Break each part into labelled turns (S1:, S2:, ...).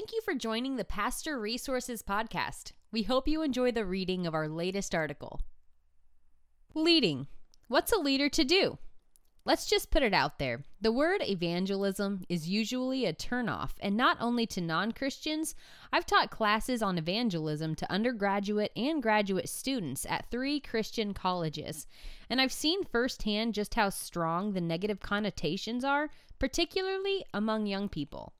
S1: Thank you for joining the Pastor Resources Podcast. We hope you enjoy the reading of our latest article. Leading. What's a leader to do? Let's just put it out there. The word evangelism is usually a turnoff, and not only to non Christians. I've taught classes on evangelism to undergraduate and graduate students at three Christian colleges, and I've seen firsthand just how strong the negative connotations are, particularly among young people.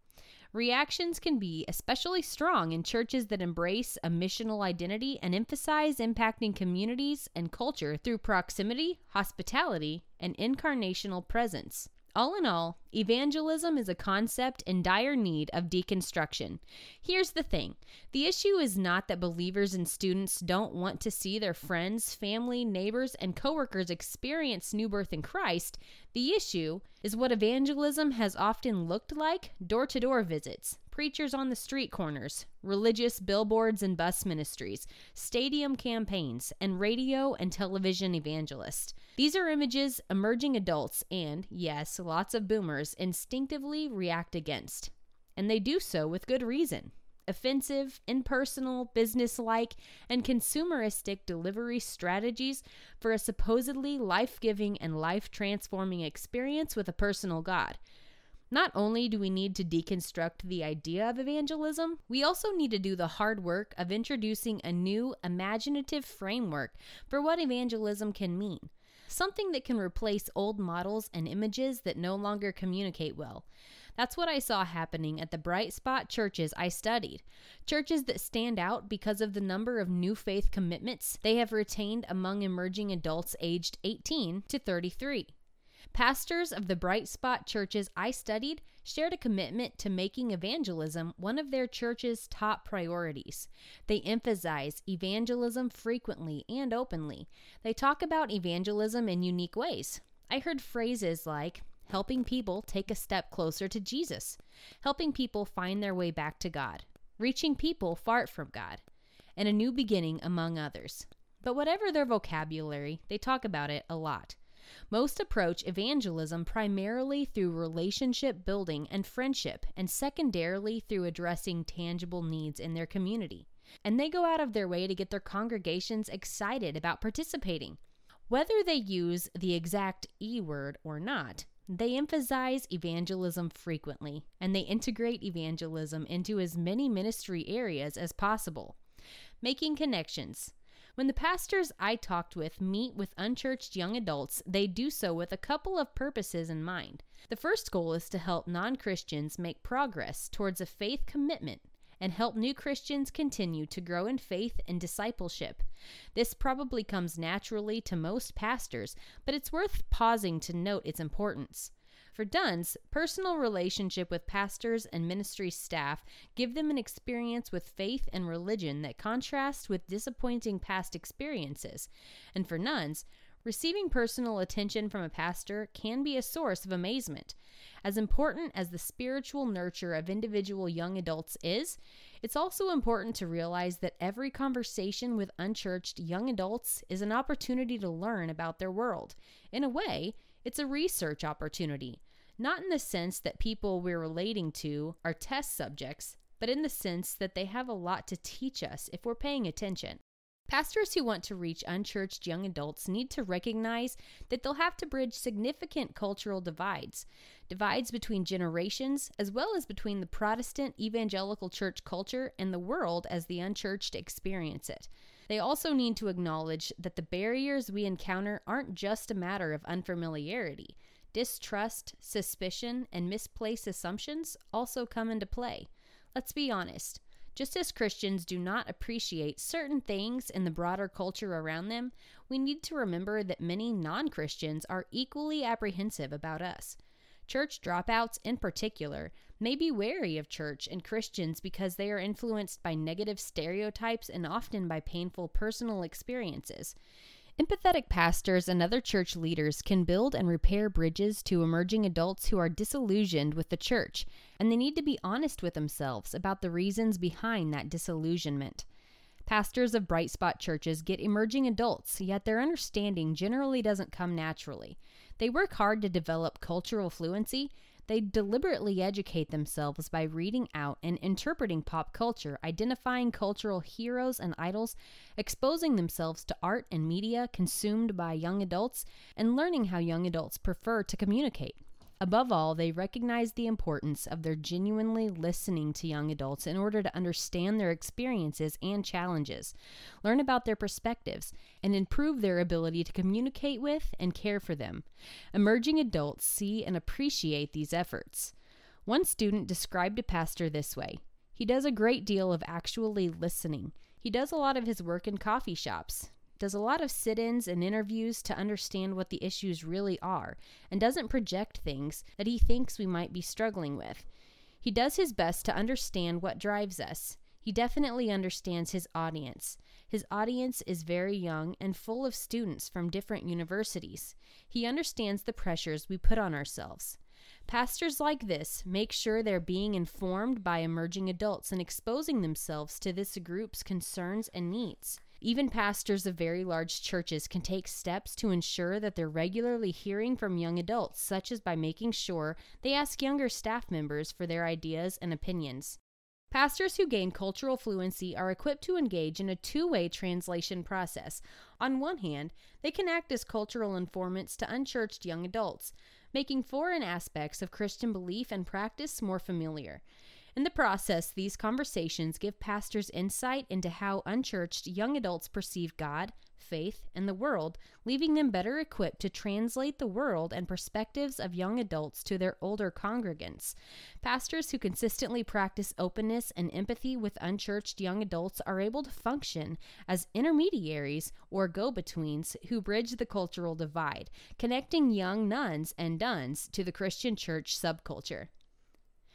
S1: Reactions can be especially strong in churches that embrace a missional identity and emphasize impacting communities and culture through proximity, hospitality, and incarnational presence. All in all, evangelism is a concept in dire need of deconstruction. Here's the thing the issue is not that believers and students don't want to see their friends, family, neighbors, and coworkers experience new birth in Christ. The issue is what evangelism has often looked like door to door visits, preachers on the street corners, religious billboards and bus ministries, stadium campaigns, and radio and television evangelists. These are images emerging adults and, yes, lots of boomers instinctively react against. And they do so with good reason. Offensive, impersonal, businesslike, and consumeristic delivery strategies for a supposedly life giving and life transforming experience with a personal God. Not only do we need to deconstruct the idea of evangelism, we also need to do the hard work of introducing a new imaginative framework for what evangelism can mean. Something that can replace old models and images that no longer communicate well. That's what I saw happening at the bright spot churches I studied. Churches that stand out because of the number of new faith commitments they have retained among emerging adults aged 18 to 33. Pastors of the Bright Spot churches I studied shared a commitment to making evangelism one of their church's top priorities. They emphasize evangelism frequently and openly. They talk about evangelism in unique ways. I heard phrases like, helping people take a step closer to Jesus, helping people find their way back to God, reaching people far from God, and a new beginning, among others. But whatever their vocabulary, they talk about it a lot. Most approach evangelism primarily through relationship building and friendship, and secondarily through addressing tangible needs in their community. And they go out of their way to get their congregations excited about participating. Whether they use the exact E word or not, they emphasize evangelism frequently, and they integrate evangelism into as many ministry areas as possible. Making connections. When the pastors I talked with meet with unchurched young adults, they do so with a couple of purposes in mind. The first goal is to help non Christians make progress towards a faith commitment and help new Christians continue to grow in faith and discipleship. This probably comes naturally to most pastors, but it's worth pausing to note its importance. For Dones, personal relationship with pastors and ministry staff give them an experience with faith and religion that contrasts with disappointing past experiences. And for nones, Receiving personal attention from a pastor can be a source of amazement. As important as the spiritual nurture of individual young adults is, it's also important to realize that every conversation with unchurched young adults is an opportunity to learn about their world. In a way, it's a research opportunity, not in the sense that people we're relating to are test subjects, but in the sense that they have a lot to teach us if we're paying attention. Pastors who want to reach unchurched young adults need to recognize that they'll have to bridge significant cultural divides divides between generations, as well as between the Protestant evangelical church culture and the world as the unchurched experience it. They also need to acknowledge that the barriers we encounter aren't just a matter of unfamiliarity. Distrust, suspicion, and misplaced assumptions also come into play. Let's be honest. Just as Christians do not appreciate certain things in the broader culture around them, we need to remember that many non Christians are equally apprehensive about us. Church dropouts, in particular, may be wary of church and Christians because they are influenced by negative stereotypes and often by painful personal experiences. Empathetic pastors and other church leaders can build and repair bridges to emerging adults who are disillusioned with the church, and they need to be honest with themselves about the reasons behind that disillusionment. Pastors of bright spot churches get emerging adults, yet their understanding generally doesn't come naturally. They work hard to develop cultural fluency, They deliberately educate themselves by reading out and interpreting pop culture, identifying cultural heroes and idols, exposing themselves to art and media consumed by young adults, and learning how young adults prefer to communicate. Above all, they recognize the importance of their genuinely listening to young adults in order to understand their experiences and challenges, learn about their perspectives, and improve their ability to communicate with and care for them. Emerging adults see and appreciate these efforts. One student described a pastor this way He does a great deal of actually listening. He does a lot of his work in coffee shops does a lot of sit ins and interviews to understand what the issues really are, and doesn't project things that he thinks we might be struggling with. He does his best to understand what drives us. He definitely understands his audience. His audience is very young and full of students from different universities. He understands the pressures we put on ourselves. Pastors like this make sure they're being informed by emerging adults and exposing themselves to this group's concerns and needs. Even pastors of very large churches can take steps to ensure that they're regularly hearing from young adults, such as by making sure they ask younger staff members for their ideas and opinions. Pastors who gain cultural fluency are equipped to engage in a two way translation process. On one hand, they can act as cultural informants to unchurched young adults, making foreign aspects of Christian belief and practice more familiar. In the process, these conversations give pastors insight into how unchurched young adults perceive God, faith, and the world, leaving them better equipped to translate the world and perspectives of young adults to their older congregants. Pastors who consistently practice openness and empathy with unchurched young adults are able to function as intermediaries or go betweens who bridge the cultural divide, connecting young nones and dones to the Christian church subculture.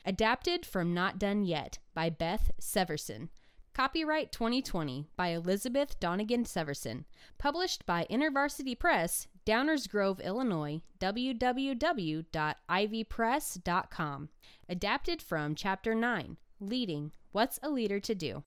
S1: Adapted from Not Done Yet by Beth Seversen. Copyright 2020 by Elizabeth Donegan Seversen. Published by InterVarsity Press, Downers Grove, Illinois, www.ivpress.com. Adapted from Chapter 9 Leading What's a Leader to Do?